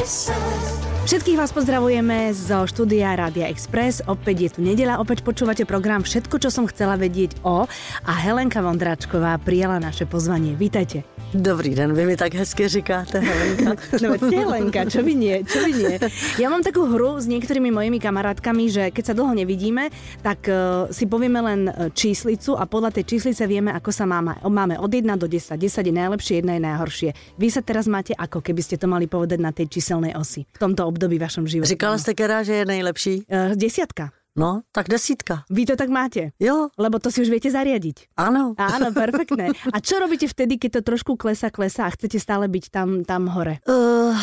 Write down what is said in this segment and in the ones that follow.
Všetkých vás pozdravujeme zo štúdia Rádia Express. Opäť je tu nedela, opäť počúvate program Všetko, čo som chcela vedieť o a Helenka Vondráčková prijala naše pozvanie. Vítajte. Dobrý den, vy mi tak hezky říkáte, Helenka. no veď Helenka, čo by nie, čo by nie. Ja mám takú hru s niektorými mojimi kamarátkami, že keď sa dlho nevidíme, tak uh, si povieme len e, číslicu a podľa tej číslice vieme, ako sa máme. Máme od 1 do 10. 10 je najlepšie, 1 je najhoršie. Vy sa teraz máte ako, keby ste to mali povedať na tej číselnej osi v tomto období vašom živote. Říkala ste Kera, že je nejlepší? Uh, desiatka. No, tak desítka. Vy to tak máte? Jo. Lebo to si už viete zariadiť. Áno. Áno, perfektné. A čo robíte vtedy, keď to trošku klesa, klesa a chcete stále byť tam, tam hore? Uh...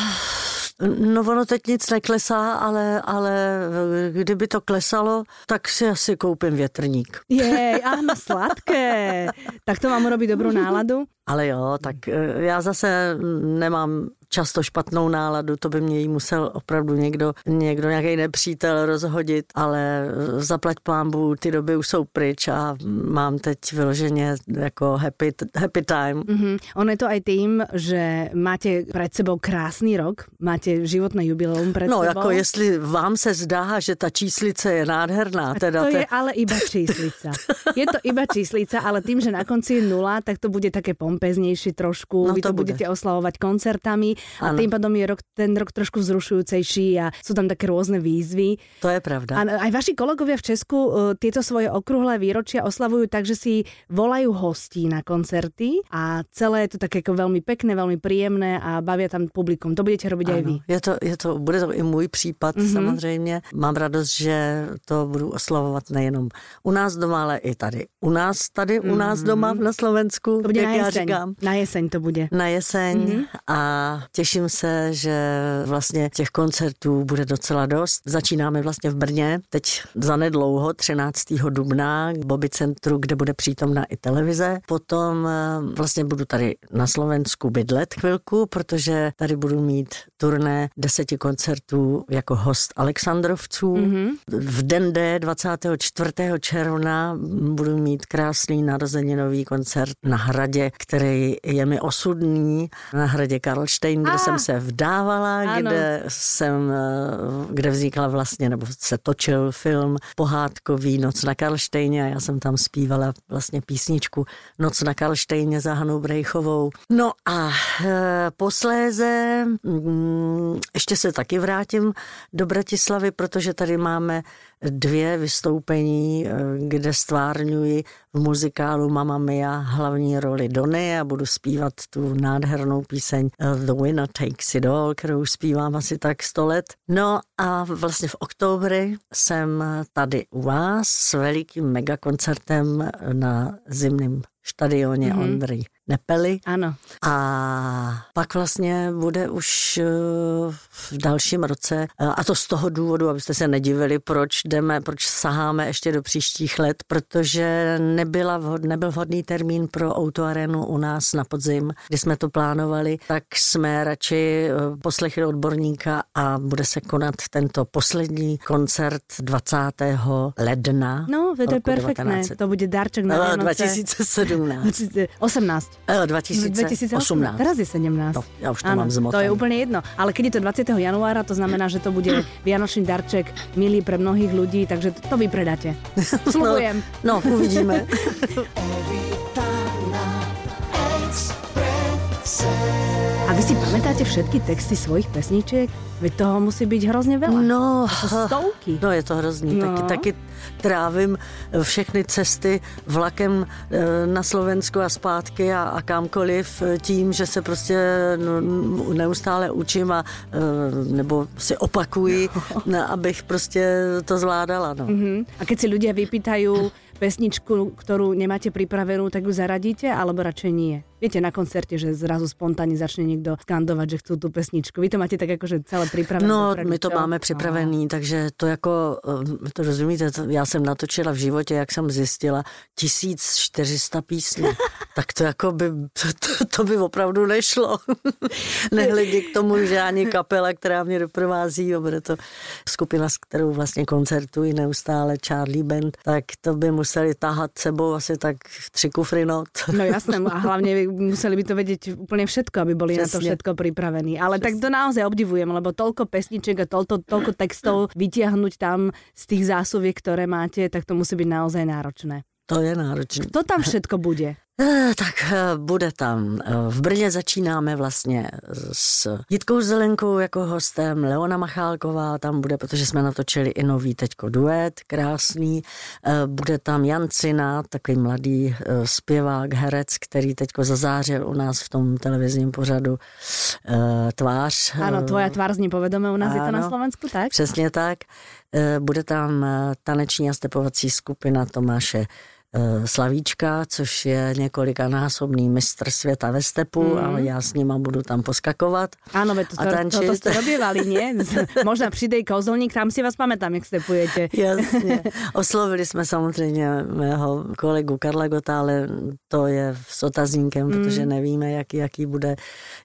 No ono teď nic neklesá, ale, ale kdyby to klesalo, tak si asi koupím větrník. Jej, áno, sladké. Tak to mám urobiť dobrú náladu? Ale jo, tak eh, já zase nemám často špatnou náladu, to by mě jí musel opravdu někdo, někdo nějaký nepřítel rozhodit, ale zaplať pámbu, ty doby už jsou pryč a mám teď vyloženě jako happy, happy time. Mm-hmm. Ono je to aj tým, že máte před sebou krásný rok, máte životné jubileum před no, sebou. jako jestli vám se zdá, že ta číslice je nádherná. Teda to te... je ale iba číslica. Je to iba číslica, ale tým, že na konci je nula, tak to bude také pompeznejší trošku. No, Vy to, to bude. budete oslavovať koncertami a ano. tým pádom je rok, ten rok trošku vzrušujúcejší a sú tam také rôzne výzvy. To je pravda. A aj vaši kolegovia v Česku uh, tieto svoje okrúhle výročia oslavujú tak, že si volajú hostí na koncerty a celé je to také ako veľmi pekné, veľmi príjemné a bavia tam publikum. To budete robiť ano. aj vy. Je to, je to, bude to i můj případ mm-hmm. samozřejmě. Mám radost, že to budu oslavovat nejenom u nás doma, ale i tady. U nás tady, mm-hmm. u nás doma na Slovensku, to bude jak na já jeseň. říkám. Na jeseň to bude. Na jeseň mm-hmm. a těším se, že vlastně těch koncertů bude docela dost. Začínáme vlastně v Brně, teď zanedlouho, 13. dubna, v Bobby Centru, kde bude přítomná i televize. Potom eh, vlastně budu tady na Slovensku bydlet chvilku, protože tady budu mít turné deseti koncertů jako host Alexandrovců. Mm-hmm. V den D 24. června budu mít krásný narozeninový koncert na hradě, který je mi osudný, na hradě Karlštejn, kde Ah. jsem se vdávala, Ano. kde jsem, eh, kde vznikla vlastně, nebo se točil film pohádkový Noc na Karlštejně a já jsem tam zpívala vlastně písničku Noc na Karlštejně za Hanou Brejchovou. No a e, posléze mm, ještě se taky vrátím do Bratislavy, protože tady máme dvě vystoupení, eh, kde stvárňuji v muzikálu Mamma Mia hlavní roli Dony a budu zpívat tu nádhernou píseň The Winner Takes It All, kterou zpívám asi tak 100 let. No a vlastně v oktobri jsem tady u vás s velikým megakoncertem na zimním štadioně mm-hmm. Ondry Nepely. Ano. A pak vlastně bude už eh, v dalším roce, eh, a to z toho důvodu, abyste se nedivili, proč jdeme, proč saháme ještě do příštích let, protože nebyla vhod, nebyl vhodný termín pro autoarenu u nás na podzim, kdy jsme to plánovali, tak jsme radši eh, poslechli odborníka a bude se konat tento poslední koncert 20. ledna. No, to je perfektné. 1900. To bude darček na Vianoce. 2017. 18. Eh, 2018. Teraz je 17. No, ja už to Áno, mám zmotané. To je úplne jedno. Ale keď je to 20. januára, to znamená, že to bude vianočný darček milý pre mnohých ľudí, takže to, to vy predáte. Slubujem. No, no uvidíme. vy si pamätáte všetky texty svojich pesničiek? Veď toho musí byť hrozne veľa. No, stovky. no je to hrozný. No. Taky, taky trávím všechny cesty vlakem eh, na Slovensku a zpátky a, a kamkoliv eh, tím, že se prostě no, neustále učím a eh, nebo si opakuji, no, abych prostě to zvládala. No. Mhm. A keď si ľudia vypýtajú pesničku, ktorú nemáte pripravenú, tak ju zaradíte, alebo radšej nie? Viete, na koncerte, že zrazu spontánne začne niekto skandovať, že chcú tú pesničku. Vy to máte tak akože celé pripravené. No, my to čo? máme připravený, takže to jako, eh, to rozumíte, to já jsem natočila v životě, jak jsem zjistila, 1400 písní. tak to jako by, to, to, to by opravdu nešlo. Nehledě k tomu, že ani kapela, která mě doprovází, a bude to skupina, s kterou vlastně koncertuji neustále, Charlie Band, tak to by musel museli tahat sebou asi tak tři kufry not. No jasné, a hlavne museli by to vedieť úplne všetko, aby boli Přesně. na to všetko pripravení. Ale Přesně. tak to naozaj obdivujem, lebo toľko pesniček a toľko, toľko textov vytiahnuť tam z tých zásoviek, ktoré máte, tak to musí byť naozaj náročné. To je náročné. Kto tam všetko bude? Eh, tak eh, bude tam. Eh, v Brně začínáme vlastně s Jitkou Zelenkou jako hostem, Leona Machálková tam bude, protože jsme natočili i nový teďko duet, krásný. Bude tam Jan Cina, takový mladý zpěvák, herec, který teďko zazářil u nás v tom televizním pořadu Tvář. Ano, tvoja tvář zní povedome u nás, ano, je to na Slovensku, tak? Přesně tak. Bude tam taneční a stepovací skupina Tomáše Slavíčka, což je několikanásobný mistr světa ve stepu mm. a já s nima budu tam poskakovat. Ano, to, to, to, to jste robievali, nie? Možná přidej kouzelník, tam si vás pamätám, jak stepujete. Jasně. Oslovili jsme samozřejmě mého kolegu Karla Gota, ale to je s otazníkem, mm. protože nevíme, jaký, jaký bude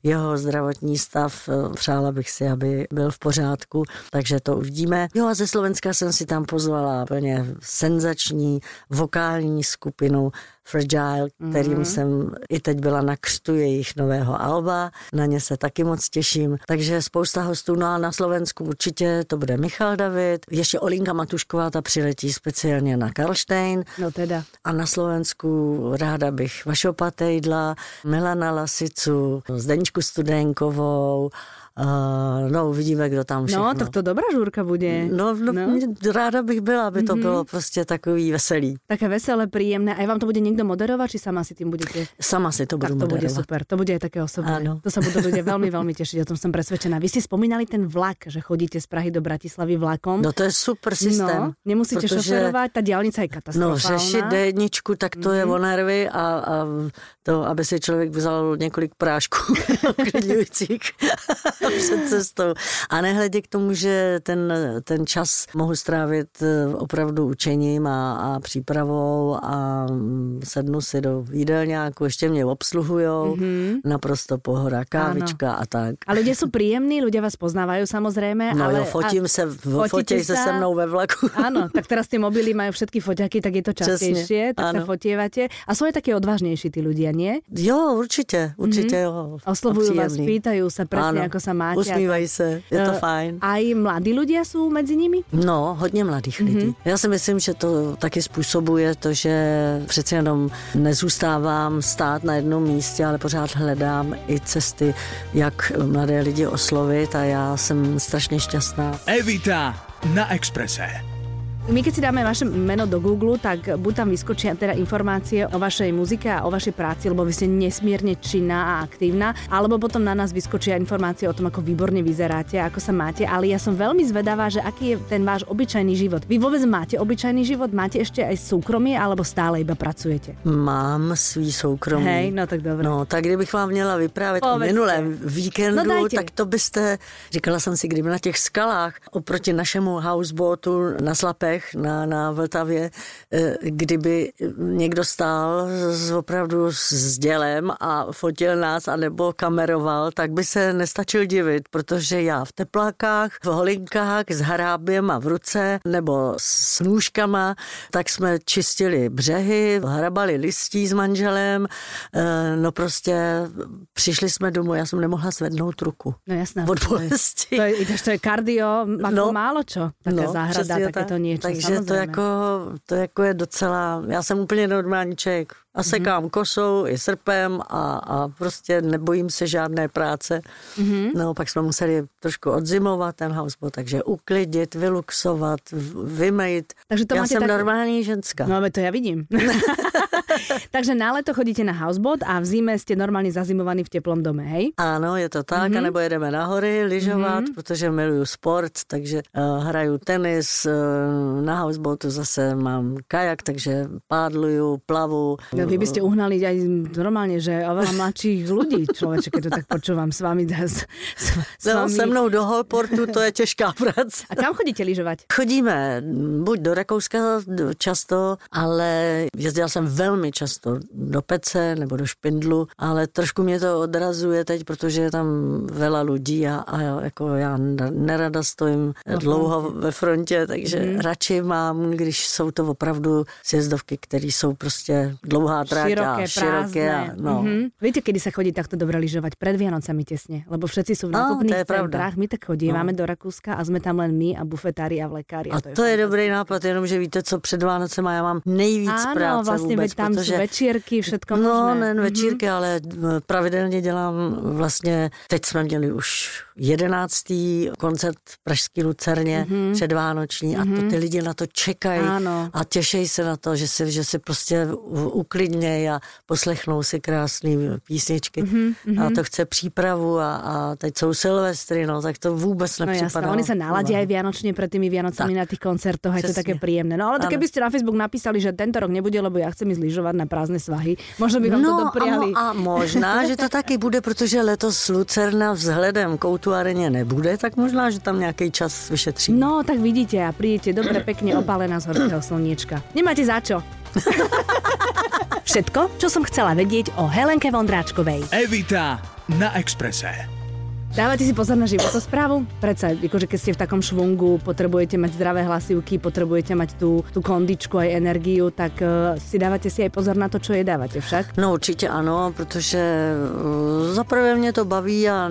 jeho zdravotní stav. Přála bych si, aby byl v pořádku, takže to uvidíme. Jo a ze Slovenska jsem si tam pozvala plně senzační vokální skupinu Fragile, kterým mm-hmm. jsem i teď byla na křtu jejich nového alba. Na ně se taky moc těším. Takže spousta hostů. No a na Slovensku určitě to bude Michal David. Ještě Olinka Matušková, ta přiletí speciálně na Karlštejn. No teda. A na Slovensku ráda bych Vašo Patejdla, Milana Lasicu, Zdeničku Studenkovou, Uh, no, uvidíme, kdo tam všechno. No, tak to dobrá žúrka bude. No, no, no. ráda bych byla, aby to mm-hmm. bylo prostě takový veselý. Také veselé, príjemné. A vám to bude někdo moderovat, či sama si tím budete? Sama si to budu tak to moderovat. bude super, to bude také osobné. Ano. To sa budú ľudia veľmi, veľmi tešiť, o tom som presvedčená. Vy ste spomínali ten vlak, že chodíte z Prahy do Bratislavy vlakom. No to je super systém. No, nemusíte protože... šoferovať, ta diálnica je katastrofálna. No, řešit d tak to mm-hmm. je mhm. o nervy a, a to, aby si člověk vzal několik prášků před cestou. A nehledě k tomu, že ten, ten čas mohu strávit eh, opravdu učením a, a přípravou a mm, sednu si do jídelňáku, ještě mě obsluhujou, mm-hmm. naprosto pohoda, kávička ano. a tak. A lidé jsou příjemní, lidé vás poznávají samozřejmě. No ale, jo, fotím se, fotí se se mnou ve vlaku. Ano, tak teraz ty mobily mají všetky foťaky, tak je to častější, tak ano. se fotievate. A jsou také odvážnější ty lidé, nie? Jo, určitě, určitě mm-hmm. jo. Oslovujú vás, pýtajú sa presne, ano. ako sa máte. Usmívají se, je to uh, fajn. A i mladí ľudia jsou mezi nimi? No, hodně mladých mm-hmm. lidí. Já si myslím, že to taky způsobuje to, že přece jenom nezůstávám stát na jednom místě, ale pořád hledám i cesty, jak mladé lidi oslovit a já jsem strašně šťastná. Evita na Exprese. My keď si dáme vaše meno do Google, tak buď tam vyskočia teda informácie o vašej muzike a o vašej práci, lebo vy ste nesmierne činná a aktívna, alebo potom na nás vyskočia informácie o tom, ako výborne vyzeráte, ako sa máte, ale ja som veľmi zvedavá, že aký je ten váš obyčajný život. Vy vôbec máte obyčajný život? Máte ešte aj súkromie, alebo stále iba pracujete? Mám svý soukromí. Hej, no tak dobré. No, tak kdybych vám měla vyprávět Povedzte. o minulém víkendu, no tak to byste, říkala jsem si, kdyby na těch skalách oproti našemu houseboatu na Slapé Letech na, na Vltavě, eh, kdyby někdo stál s, opravdu s dělem a fotil nás anebo kameroval, tak by se nestačil divit, protože já v teplákách, v holinkách s haráběm a v ruce nebo s nůžkama, tak jsme čistili břehy, hrabali listí s manželem, eh, no prostě přišli jsme domů, já jsem nemohla zvednout ruku. No jasné. Od bolesti. To je, to je kardio, jako no, málo čo, také no, záhrada, také to niečo. Takže to jako, to jako je docela, já jsem úplně normální člověk. A mhm. sekám mm-hmm. kosou i srpem a, a prostě nebojím se žádné práce. Mm-hmm. No pak jsme museli trošku odzimovat ten houseboat, takže uklidit, vyluxovat, vymejit. Takže to já jsem tak... normální ženská. No ale to já vidím. Takže na leto chodíte na houseboat a v zime jste normálně zazimovaný v teplom dome, hej? Ano, je to tak, mm-hmm. anebo jedeme na hory lyžovat, mm-hmm. protože miluju sport, takže uh, hraju tenis, uh, na houseboatu zase mám kajak, takže pádluju, plavu. No, vy by ste uhnali aj normálne, že oveľa mladších ľudí, človeče, keď to tak počúvam s vami. S, s, s No, vami. se mnou do Holportu, to je těžká práce. A kam chodíte lyžovať? Chodíme buď do Rakouska často, ale jezdila jsem velmi často do Pece nebo do Špindlu, ale trošku mě to odrazuje teď, protože je tam veľa lidí a, a jako já nerada stojím dlouho ve frontě, takže mm. radši mám, když jsou to opravdu sjezdovky, které jsou prostě dlouhá tráť Široké, a široké. A, no. Mhm. Viete, kedy sa chodí takto dobre lyžovať? Pred Vianocami tesne. Lebo všetci sú v to nákupných je pravda. centrách. My tak chodívame do Rakúska a sme tam len my a bufetári a vlekári. A to je dobrý nápad, jenomže víte co, před Vánocema já mám nejvíc Áno, práce vlastne vůbec, tam protože... sú večierky, všetko No, možné. ne Mhm. večírky, ale pravidelně dělám vlastně, teď jsme měli už jedenáctý koncert v Pražský Lucerně Mhm. předvánoční a to ty lidi na to čekají Áno. a těší se na to, že si, že si prostě uklidnějí a poslechnou si krásné písničky Mhm, a to chce přípravu a, a teď jsou Silvestry, no, tak to vůbec No jasné, nepřipadá. oni sa naladia aj vianočne pred tými Vianocami Tak. na tých koncertoch, je to také príjemné. No ale tak Áno. keby ste na Facebook napísali, že tento rok nebude, lebo ja chcem ísť lyžovať na prázdne svahy, možno by vám to No dopriali. a, a možná, že to taky bude, protože letos Lucerna vzhledem k areně nebude, tak možná, že tam nějaký čas vyšetří. No, tak vidíte a prídete dobre pekne opálená z horkého slniečka. Nemáte za čo. Všetko, čo som chcela vedieť o Helenke Vondráčkovej. Evita na Exprese. Dávate si pozor na životosprávu? Predsa, akože keď ste v takom švungu, potrebujete mať zdravé hlasivky, potrebujete mať tú, tú kondičku aj energiu, tak uh, si dávate si aj pozor na to, čo jedávate však. No určitě ano, protože uh, zaprvé mě to baví a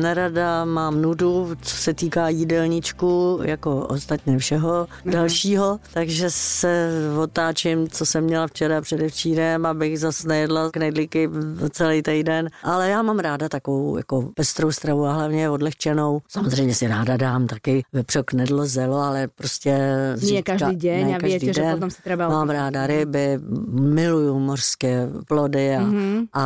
nerada mám nudu, co se týká jídelníčku, jako ostatně všeho dalšího, takže se otáčím, co jsem měla včera předevčírem, abych zase nejedla knedlíky celý týden, ale já mám ráda takovou jako pestrou stravu a hlavně odlehčenou. Samozřejmě si ráda dám taky vepřo knedlo, zelo, ale prostě Nie každý deň a viete, že potom si treba Mám ráda ryby, miluju mořské plody a, Mhm. a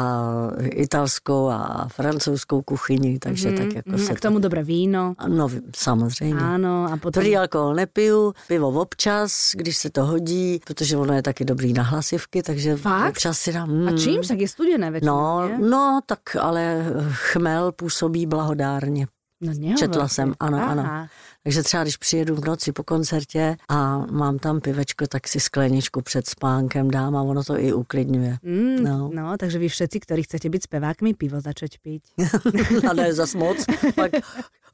italskou a francouzskou kuchyni, takže tak jako Mhm, se a k tomu dobré víno. No, samozřejmě. Áno, a potom... Tvrdý alkohol nepiju, pivo občas, když se to hodí, protože ono je taky dobrý na hlasivky, takže Fakt? občas si dám... A mm, čím? Však je studené väčšinou, No, no, tak ale chmel působí blahodárně. no. Četla jsem, ano, Aha. ano. Takže třeba když přijedu v noci po koncertě a mám tam pivečko, tak si skleničku před spánkem dám a ono to i uklidňuje. Mm, no. No. takže vy všetci, ktorí chcete byť spevákmi, pivo začať piť. a ne zas moc, pak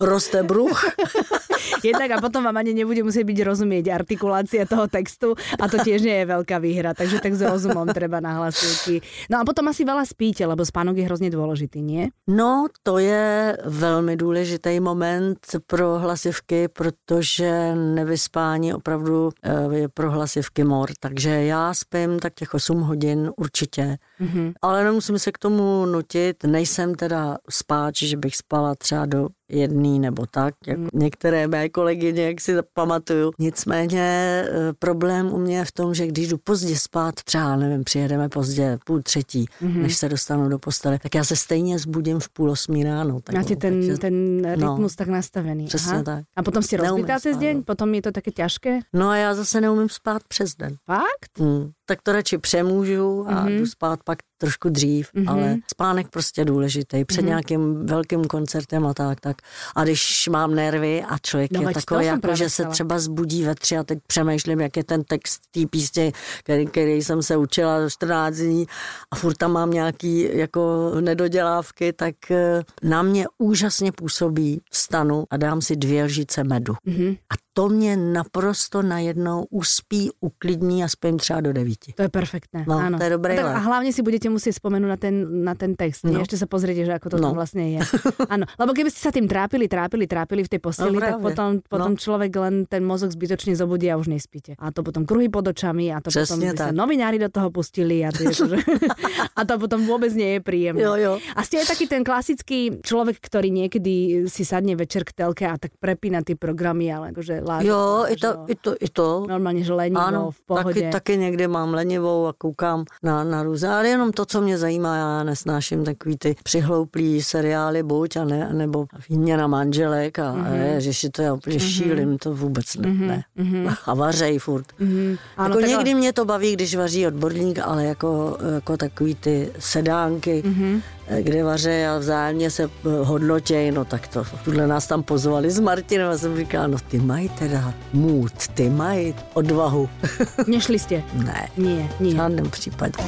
roste bruch. Jednak a potom vám ani nebude musieť byť rozumieť artikulácia toho textu a to tiež nie je veľká výhra, takže tak s rozumom treba na hlasivky. No a potom asi veľa spíte, lebo spánok je hrozně dôležitý, nie? No, to je velmi důležitý moment pro hlasivky, protože nevyspání opravdu eh, je pro hlasivky mor. Takže já spím tak těch 8 hodin určitě, mm-hmm. ale nemusím se k tomu nutit. Nejsem teda spáč, že bych spala třeba do jedný nebo tak, jako mm. některé mé kolegyně, jak si pamatuju. Nicméně eh, problém u mě je v tom, že když jdu pozdě spát, třeba nevím, přijedeme pozdě půl třetí, mm-hmm. než se dostanu do postele, tak já se stejně zbudím v půl osmí ráno. Tak, Máte ten, takže- ten rytmus no. tak nastavený. Přesně tak. A potom rozbitá cez spát, deň? no. Potom je to také ťažké? No a já zase neumím spát přes den. Fakt? Hmm. Tak to radši přemůžu a mm-hmm. jdu spát pak trošku dřív, mm-hmm. ale spánek prostě důležitý. Před mm-hmm. nějakým velkým koncertem a tak, tak. A když mám nervy a člověk No, je takový, jako, že se třeba zbudí ve tři a teď přemýšlím, jak je ten text té písně, který, který jsem se učila 14 dní a furt tam mám nějaký jako nedodělávky, tak eh, na mě úžasně působí vstanu a dám si dvě lžice medu. Mm-hmm. A to mě naprosto najednou uspí, uklidní a spím třeba do devíti. To je perfektné. No, áno. to je dobrý a, tak, lék. a hlavne si budete musieť spomenúť na ten, na ten text. No. No. Ešte sa pozriete, že ako to tam No. vlastne je. Áno, lebo keby ste sa tým trápili, trápili, trápili v tej posteli, No, tak potom, potom No. človek len ten mozog zbytočne zobudí a už nespíte. A to potom kruhy pod očami a to potom Přesně sa tak. novinári do toho pustili a že... a to potom vôbec nie je príjemné. Jo, jo. A ste aj taký ten klasický človek, ktorý niekedy si sadne večer k telke a tak prepína tie programy, ale akože lázeť? Jo, i to, i to, i to. Normálně, že lenivo, Ano, v pohodě. taky, taky někdy mám lenivou a koukám na, na různé, ale jenom to, co mě zajímá, já nesnáším takový ty přihlouplý seriály buď, a ne, nebo výměna manželek a Mhm. mm-hmm. ježiši, to je úplně mm-hmm. šílim, to vůbec ne. Mhm, ne. Mm-hmm. A vařej furt. Mhm. Mm-hmm. Ano, jako takhle- někdy mě to baví, když vaří odborník, ale jako, jako takový ty sedánky, Mhm. mm-hmm. Kde vaře a vzájemně se eh, hodnotějí, no tak to. Tuhle nás tam pozvali s Martinem a jsem říkala, no ty mají teda můd, ty mají odvahu. Nešli ste? ne, Nie, v nie. žádném případě.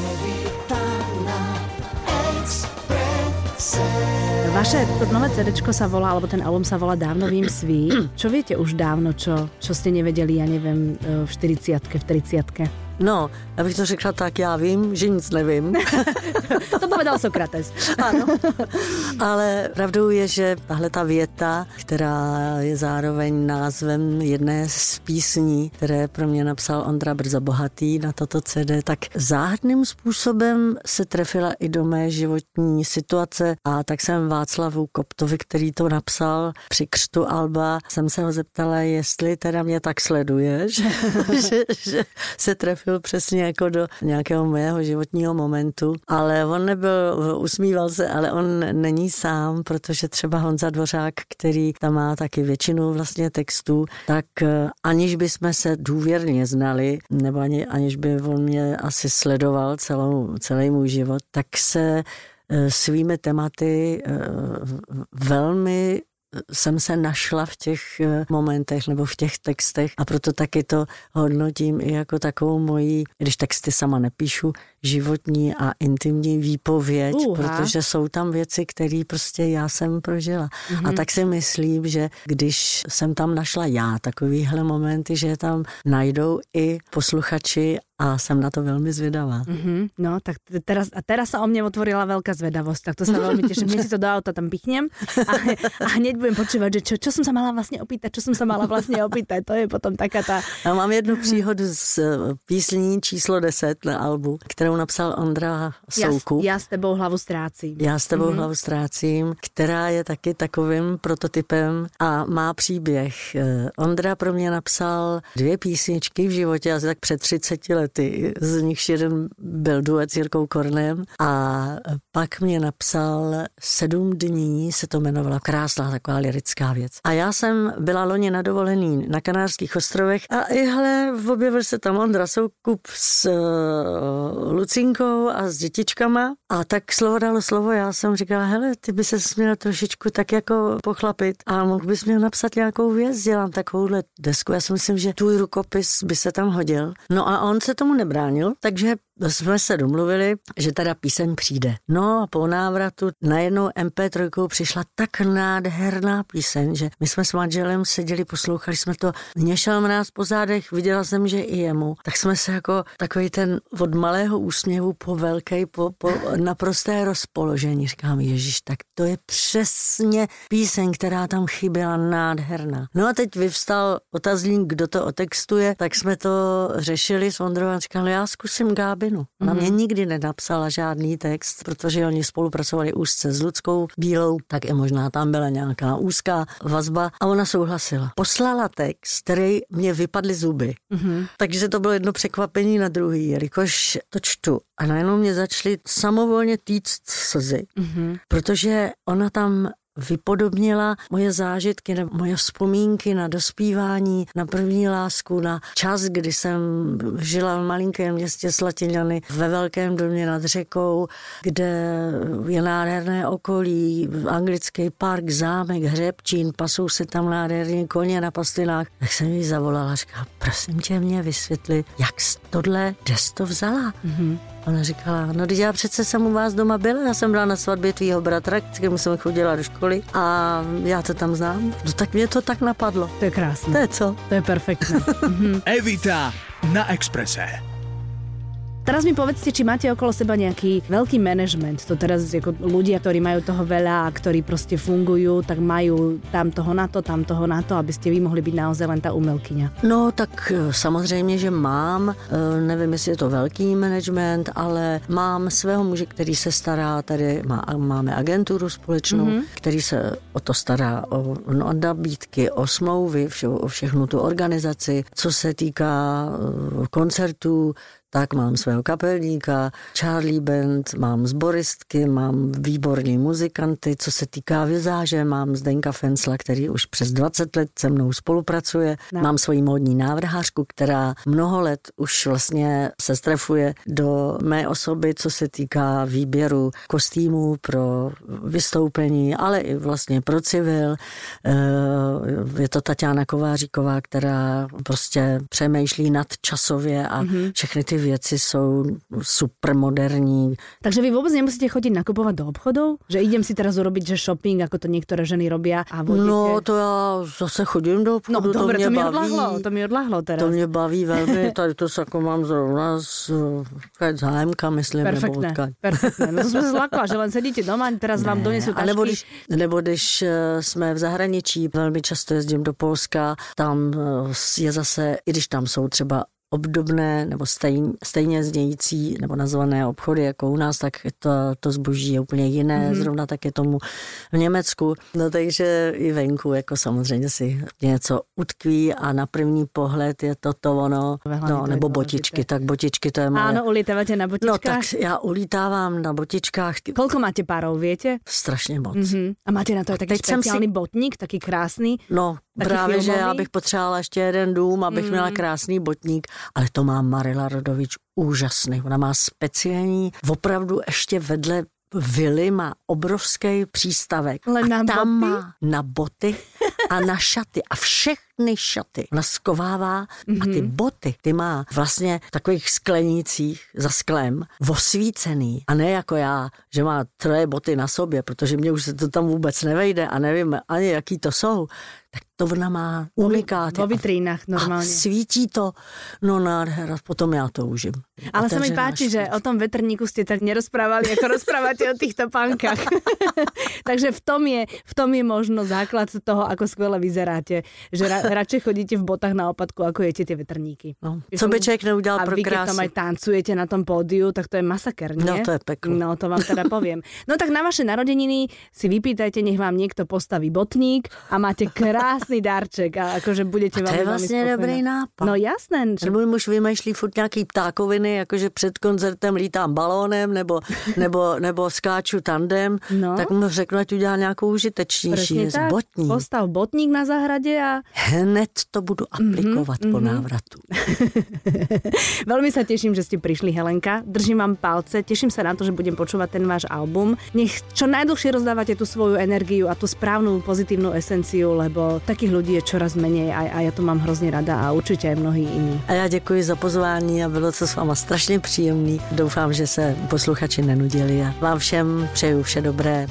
Vaše to nové CD sa volá, alebo ten album sa volá Dávno vím svý. Čo viete už dávno, čo, čo ste nevedeli, ja neviem, e, v 40 v 30 No, já bych to řekla tak, já vím, že nic nevím, To povedal Sokrates. ano. ale pravdou je, že tahle ta věta, která je zároveň názvem jedné z písní, které pro mě napsal Ondra Brzo Bohatý na toto CD, tak záhadným způsobem se trefila i do mé životní situace a tak jsem Václavu Koptovi, který to napsal při křtu Alba, jsem se ho zeptala, jestli teda mě tak sleduje, že, že, že se trefil přesně jako do nějakého mého životního momentu, ale on nebyl, usmíval se, ale on není sám, protože třeba Honza Dvořák, který tam má taky většinu vlastně textů, tak eh, aniž by jsme se důvěrně znali, nebo ani, aniž by on mě asi sledoval celou, celý můj život, tak se eh, svými tématy eh, velmi jsem se našla v těch eh, momentech nebo v těch textech a proto taky to hodnotím i jako takovou moji, když texty sama nepíšu, životní a intimní výpověď, Uha. protože jsou tam věci, které prostě já jsem prožila. Mm-hmm. A tak si myslím, že když jsem tam našla já takovýhle momenty, že tam najdou i posluchači a jsem na to velmi zvědavá. Mhm, no, tak teraz, a teraz sa o mne otvorila veľká zvedavosť, tak to sa veľmi teším. Hneď si to do auta tam pichnem a, a hneď budem počúvať, že čo, čo som sa mala vlastne opýtať, čo som sa mala vlastne opýtať. To je potom taká tá... Já mám jednu příhodu z eh, písní číslo 10 na albu, kterou napsal Ondra Ja, Soukup. ja s tebou hlavu strácím. Já s tebou mm-hmm. hlavu ztrácím, která je taky takovým prototypem a má příběh. Eh, Ondra pro mě napsal dvě písničky v životě, asi tak před 30 lety. Z nichž jeden byl duet s Jirkou Kornem a pak mě napsal Sedm dní, se to jmenovalo, krásná taková lirická věc. A já jsem byla loni na dovolený na Kanárských ostrovech a i hle, objevil se tam Ondra Soukup s uh, Lucinkou a s dětičkama. A tak slovo dalo slovo, já jsem říkala, hele, ty by se měl trošičku tak jako pochlapit. A mohl bys měl napsat nějakou věc, dělám takovouhle desku, já si myslím, že tvůj rukopis by se tam hodil. No a on se tomu nebránil, takže jsme se domluvili, že teda píseň přijde. No a po návratu najednou MP3 přišla tak nádherná píseň, že my jsme s manželem seděli, poslouchali jsme to, mě šel mráz po zádech, viděla jsem, že i jemu, tak jsme se jako takový ten od malého úsměvu po velký, po, po naprosté rozpoložení. Říkám, Ježíš, tak to je přesně píseň, která tam chyběla nádherná. No a teď vyvstal otazník, kdo to otextuje, tak jsme to řešili s Ondrou a říkali, já zkusím Gábinu. Ona mě nikdy nenapsala žádný text, protože oni spolupracovali úzce s Ludskou Bílou, tak i možná tam byla nějaká úzká vazba a ona souhlasila. Poslala text, který mě vypadly zuby. Mm-hmm. Takže to bylo jedno překvapení na druhý, jelikož to čtu a najednou mě začaly samovolně týct slzy, mm-hmm. protože ona tam vypodobnila moje zážitky nebo moje vzpomínky na dospívání, na první lásku, na čas, kdy jsem žila v malinkém městě Slatiňany ve velkém domě nad řekou, kde je nádherné okolí, anglický park, zámek, hřebčín, pasou se tam nádherní koně na pastvinách. Tak jsem jí zavolala a říkala, prosím tě mě vysvětli, jak jsi tohle desto vzala? Mm-hmm. Ona říkala, no když já přece jsem u vás doma byla, já jsem byla na svatbě tvýho bratra, kterému jsem chodila do školy a já to tam znám. No tak mě to tak napadlo. To je krásne. To je co? To je perfektné. Evita na Exprese. Teraz mi povedzte, či máte okolo seba nejaký veľký management. To teraz ako ľudia, ktorí majú toho veľa a ktorí proste fungujú, tak majú tam toho na to, tam toho na to, aby ste vy mohli byť naozaj len tá umelkyňa. No tak eh, samozřejmě, že mám, eh, nevím, jestli je to velký management, ale mám svého muže, který se stará, tady má, máme agenturu společnou, mm-hmm. který se o to stará, o, no, o nabídky, o smlouvy, vše, o všechnu tu organizaci. Co se týká eh, koncertů, tak mám svého kapelníka, Charlie Band, mám zboristky, mám výborní muzikanty, co se týká vizáže, mám Zdenka Fensla, který už přes 20 let se mnou spolupracuje, no. mám svoji módní návrhářku, která mnoho let už vlastně se strefuje do mé osoby, co se týká výběru kostýmů pro vystoupení, ale i vlastně pro civil. Eh, je to Tatiana Kováříková, která prostě přemýšlí nadčasově a mm-hmm. všechny ty věci jsou super moderní. Takže vy vůbec nemusíte chodit nakupovat do obchodů? Že idem si teraz urobiť, že shopping, jako to některé ženy robí a vodíte? No to já zase chodím do obchodu, no, to dobré, mě to mi baví. Odlahlo, to mi odlahlo teraz. To mě baví velmi, tady to se jako mám zrovna z, z hájemka, myslím. Perfektné, nebo perfektné. No to jsme se zlakla, že len sedíte doma, teraz ne, vám donesou tašky. Nebo když, nebo když eh, jsme v zahraničí, velmi často jezdím do Polska, tam eh, je zase, i když tam jsou třeba obdobné nebo stejn, stejně znějící nebo nazvané obchody jako u nás, tak to, to zboží je úplně jiné, mm-hmm. zrovna tak je tomu v Německu. No takže i venku jako samozřejmě si něco utkví a na první pohled je to to ono, no, nebo botičky, tak botičky to je moje. Ano, ulítáváte na botičkách? No tak já ulítávám na botičkách. Kolko máte párov, víte? Strašně moc. Mm-hmm. A máte na to tak taký speciální si... botník, taký krásný? No, taky Právě, filmový? že já bych potřebovala ještě jeden dům, abych mm. měla krásný botník, ale to má Marila Rodovič úžasný. Ona má speciální, opravdu ještě vedle vily má obrovský přístavek. Ale a tam boty? má na boty a na šaty. A všechny šaty ona skovává mm-hmm. a ty mhm. boty, ty má vlastně v takových sklenících za sklem osvícený. A ne jako já, že má troje boty na sobě, protože mě už se to tam vůbec nevejde a nevím ani, jaký to jsou tak to ona má unikáty. Vo vitrínach normálně. A svítí to, no nádhera, potom já to užím. Ale se mi páči, že o tom vetrníku ste tak nerozprávali, ako rozprávate o týchto pánkach. Takže v tom, je, v tom je možno základ toho, ako skvěle vyzeráte. Že ra, radšej chodíte v botách na opadku, ako jete tie vetrníky. No, co by člověk neudělal pro krásu. A vy, tam aj tancujete na tom pódiu, tak to je masaker, nie? No, to je peklo. No, to vám teda poviem. No tak na vaše narodeniny si vypýtajte, nech vám niekto postaví botník a máte krásný dárček a akože budete a to je vlastně dobrý nápad. No jasné. Že můj muž vymýšlí furt nějaký ptákoviny, jakože před koncertem lítám balónem nebo, nebo, nebo skáču tandem, no. tak mu řeknu, ať udělá nějakou užitečnější botník. Postav botník na zahradě a... Hned to budu mhm, aplikovat mm-hmm, po mm-hmm. návratu. Velmi se těším, že jste přišli, Helenka. Držím vám palce, těším se na to, že budem počúvať ten váš album. Nech čo najdlhšie rozdávate tu svoju energiu a tu správnu pozitívnu esenciu, lebo takých lidí je čoraz méně a, a já to mám hrozně rada a určitě i mnohý jiní. A já děkuji za pozvání a bylo to s váma strašně příjemný. Doufám, že se posluchači nenudili a vám všem přeju vše dobré.